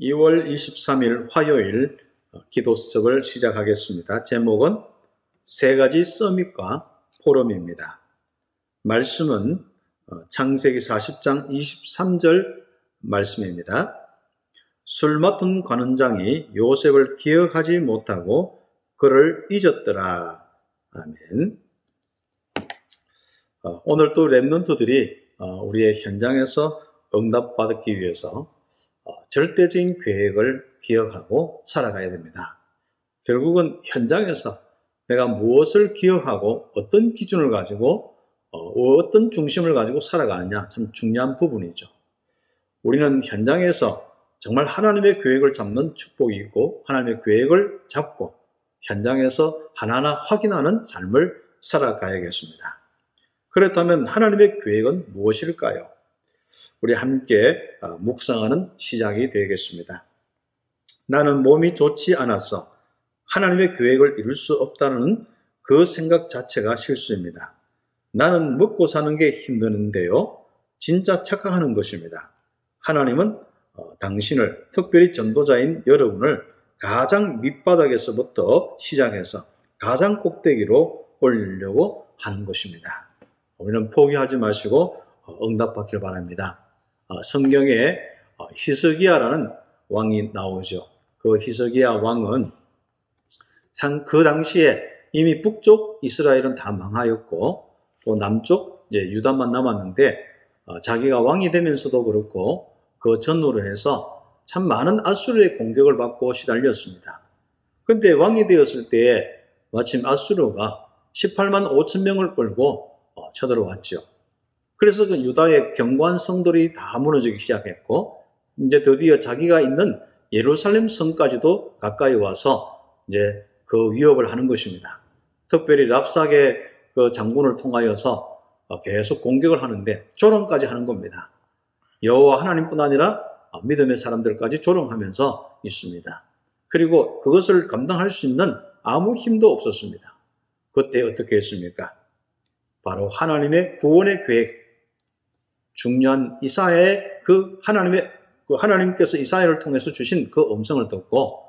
2월 23일 화요일 기도 수첩을 시작하겠습니다. 제목은 세 가지 서밋과 포럼입니다. 말씀은 창세기 40장 23절 말씀입니다. 술 맡은 관원장이 요셉을 기억하지 못하고 그를 잊었더라. 아멘. 어, 오늘 또 랩런트들이 어, 우리의 현장에서 응답받기 위해서 어, 절대적인 계획을 기억하고 살아가야 됩니다. 결국은 현장에서 내가 무엇을 기억하고 어떤 기준을 가지고 어떤 중심을 가지고 살아가느냐 참 중요한 부분이죠. 우리는 현장에서 정말 하나님의 계획을 잡는 축복이 있고 하나님의 계획을 잡고 현장에서 하나하나 확인하는 삶을 살아가야겠습니다. 그렇다면 하나님의 계획은 무엇일까요? 우리 함께 어, 묵상하는 시작이 되겠습니다. 나는 몸이 좋지 않아서 하나님의 계획을 이룰 수 없다는 그 생각 자체가 실수입니다. 나는 먹고 사는 게 힘드는데요. 진짜 착각하는 것입니다. 하나님은 어, 당신을 특별히 전도자인 여러분을 가장 밑바닥에서부터 시작해서 가장 꼭대기로 올리려고 하는 것입니다. 우리는 포기하지 마시고 어, 응답받길 바랍니다. 어, 성경에 어, 히스기야라는 왕이 나오죠. 그 히스기야 왕은 참그 당시에 이미 북쪽 이스라엘은 다 망하였고 또 남쪽 유다만 남았는데 자기가 왕이 되면서도 그렇고 그 전후로 해서 참 많은 아수르의 공격을 받고 시달렸습니다. 근데 왕이 되었을 때에 마침 아수르가 18만 5천 명을 끌고 쳐들어왔죠. 그래서 그 유다의 경관 성들이 다 무너지기 시작했고 이제 드디어 자기가 있는 예루살렘 성까지도 가까이 와서 이제 그 위협을 하는 것입니다. 특별히 랍삭의 그 장군을 통하여서 계속 공격을 하는데 조롱까지 하는 겁니다. 여호와 하나님뿐 아니라 믿음의 사람들까지 조롱하면서 있습니다. 그리고 그것을 감당할 수 있는 아무 힘도 없었습니다. 그때 어떻게 했습니까? 바로 하나님의 구원의 계획, 중요한 이사의 그 하나님의 그 하나님께서 이사야를 통해서 주신 그 음성을 듣고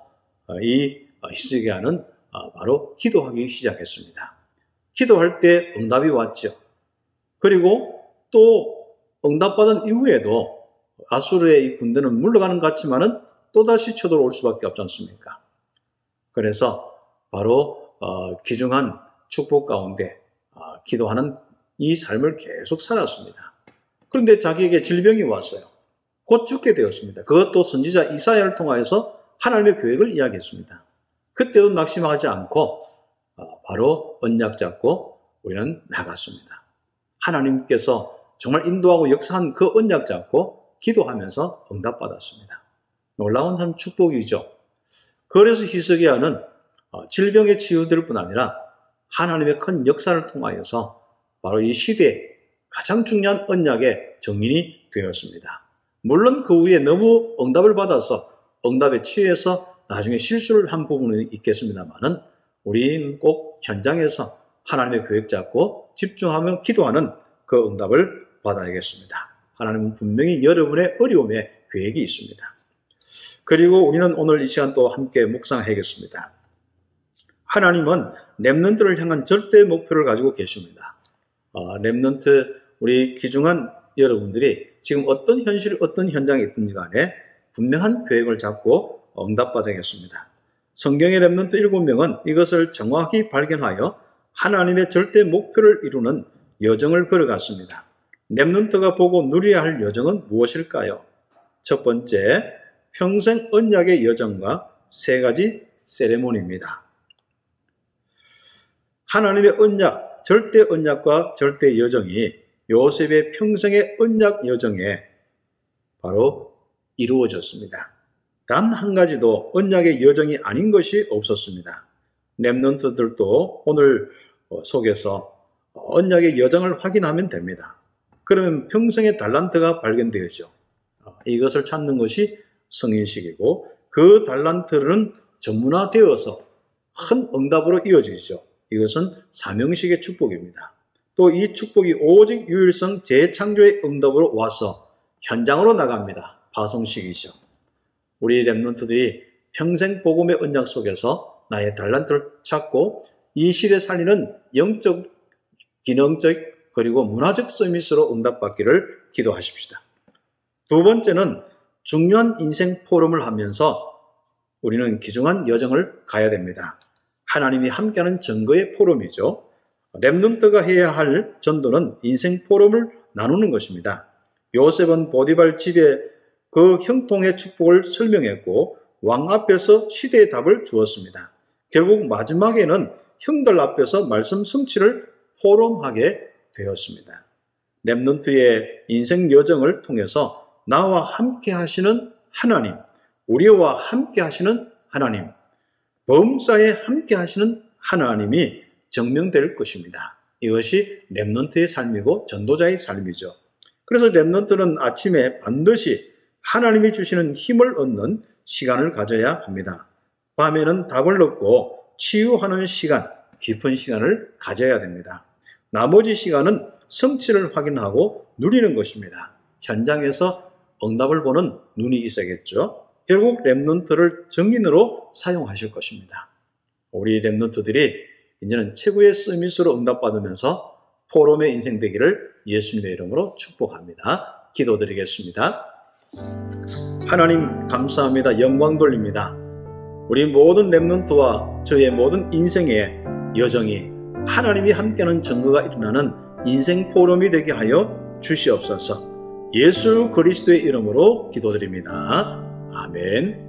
어, 이 히스기야는 어, 바로 기도하기 시작했습니다. 기도할 때 응답이 왔죠. 그리고 또 응답받은 이후에도 아수르의 이 군대는 물러가는 것 같지만은 또다시 쳐들어올 수밖에 없지 않습니까? 그래서 바로 어, 귀중한 축복 가운데 기도하는 이 삶을 계속 살았습니다. 그런데 자기에게 질병이 왔어요. 곧 죽게 되었습니다. 그것도 선지자 이사야를 통하여서 하나님의 계획을 이야기했습니다. 그때도 낙심하지 않고 어, 바로 언약 잡고 우리는 나갔습니다. 하나님께서 정말 인도하고 역사한 그 언약 잡고 기도하면서 응답받았습니다. 놀라운 참 축복이죠. 그래서 히스기야는 어, 질병에 치유될 뿐 아니라 하나님의 큰 역사를 통하여서 바로 이 시대에 가장 중요한 언약의 정인이 되었습니다. 물론 그 후에 너무 응답을 받아서 응답에 취해서 나중에 실수를 한 부분이 있겠습니다만은 우리는 꼭 현장에서 하나님의 계획 잡고 집중하며 기도하는 그 응답을 받아야겠습니다. 하나님은 분명히 여러분의 어려움에 계획이 있습니다. 그리고 우리는 오늘 이 시간 또 함께 묵상하겠습니다. 하나님은 Remnant를 향한 절대 목표를 가지고 계십니다. 어, Remnant 우리 귀중한 여러분들이 지금 어떤 현실, 어떤 현장에 있든지 간에 분명한 계획을 잡고 응답받아야겠습니다. 성경의 Remnant 7명은 이것을 정확히 발견하여 하나님의 절대 목표를 이루는 여정을 걸어갔습니다. Remnant가 보고 누려야 할 여정은 무엇일까요? 첫 번째, 평생 언약의 여정과 세 가지 세레모니입니다. 하나님의 언약, 절대 언약과 절대 여정이 요셉의 평생의 언약 여정에 바로 이루어졌습니다. 단 한 가지도 언약의 여정이 아닌 것이 없었습니다. 랩런트들도 오늘 어, 속에서 언약의 여정을 확인하면 됩니다. 그러면 평생의 달란트가 발견되었죠. 어, 이것을 찾는 것이 성인식이고 그 달란트는 전문화되어서 큰 응답으로 이어지죠. 이것은 사명식의 축복입니다. 또 이 축복이 오직 유일성 재창조의 응답으로 와서 현장으로 나갑니다. 파송식이죠. 우리 랩런트들이 평생 복음의 언약 속에서 나의 달란트를 찾고 이 시대 살리는 영적, 기능적, 그리고 문화적 서밋으로 응답받기를 기도하십시다. 두 번째는 중요한 인생 포럼을 하면서 우리는 귀중한 여정을 가야 됩니다. 하나님이 함께하는 증거의 포럼이죠. 랩눈트가 해야 할 전도는 인생 포럼을 나누는 것입니다. 요셉은 보디발 집에 그 형통의 축복을 설명했고 왕 앞에서 시대의 답을 주었습니다. 결국 마지막에는 형들 앞에서 말씀 성취를 포럼하게 되었습니다. Remnant의 인생 여정을 통해서 나와 함께 하시는 하나님, 우리와 함께 하시는 하나님, 범사에 함께 하시는 하나님이 증명될 것입니다. 이것이 Remnant의 삶이고 전도자의 삶이죠. 그래서 Remnant는 아침에 반드시 하나님이 주시는 힘을 얻는 시간을 가져야 합니다. 밤에는 답을 얻고 치유하는 시간, 깊은 시간을 가져야 됩니다. 나머지 시간은 성취를 확인하고 누리는 것입니다. 현장에서 응답을 보는 눈이 있어야겠죠. 결국 Remnant를 증인으로 사용하실 것입니다. 우리 Remnant들이 이제는 최고의 summit으로 응답받으면서 포럼의 인생 되기를 예수님의 이름으로 축복합니다. 기도드리겠습니다. 하나님 감사합니다. 영광 돌립니다. 우리 모든 랩넌트와 저의 모든 인생의 여정이 하나님이 함께하는 증거가 일어나는 인생 포럼이 되게 하여 주시옵소서. 예수 그리스도의 이름으로 기도드립니다. 아멘.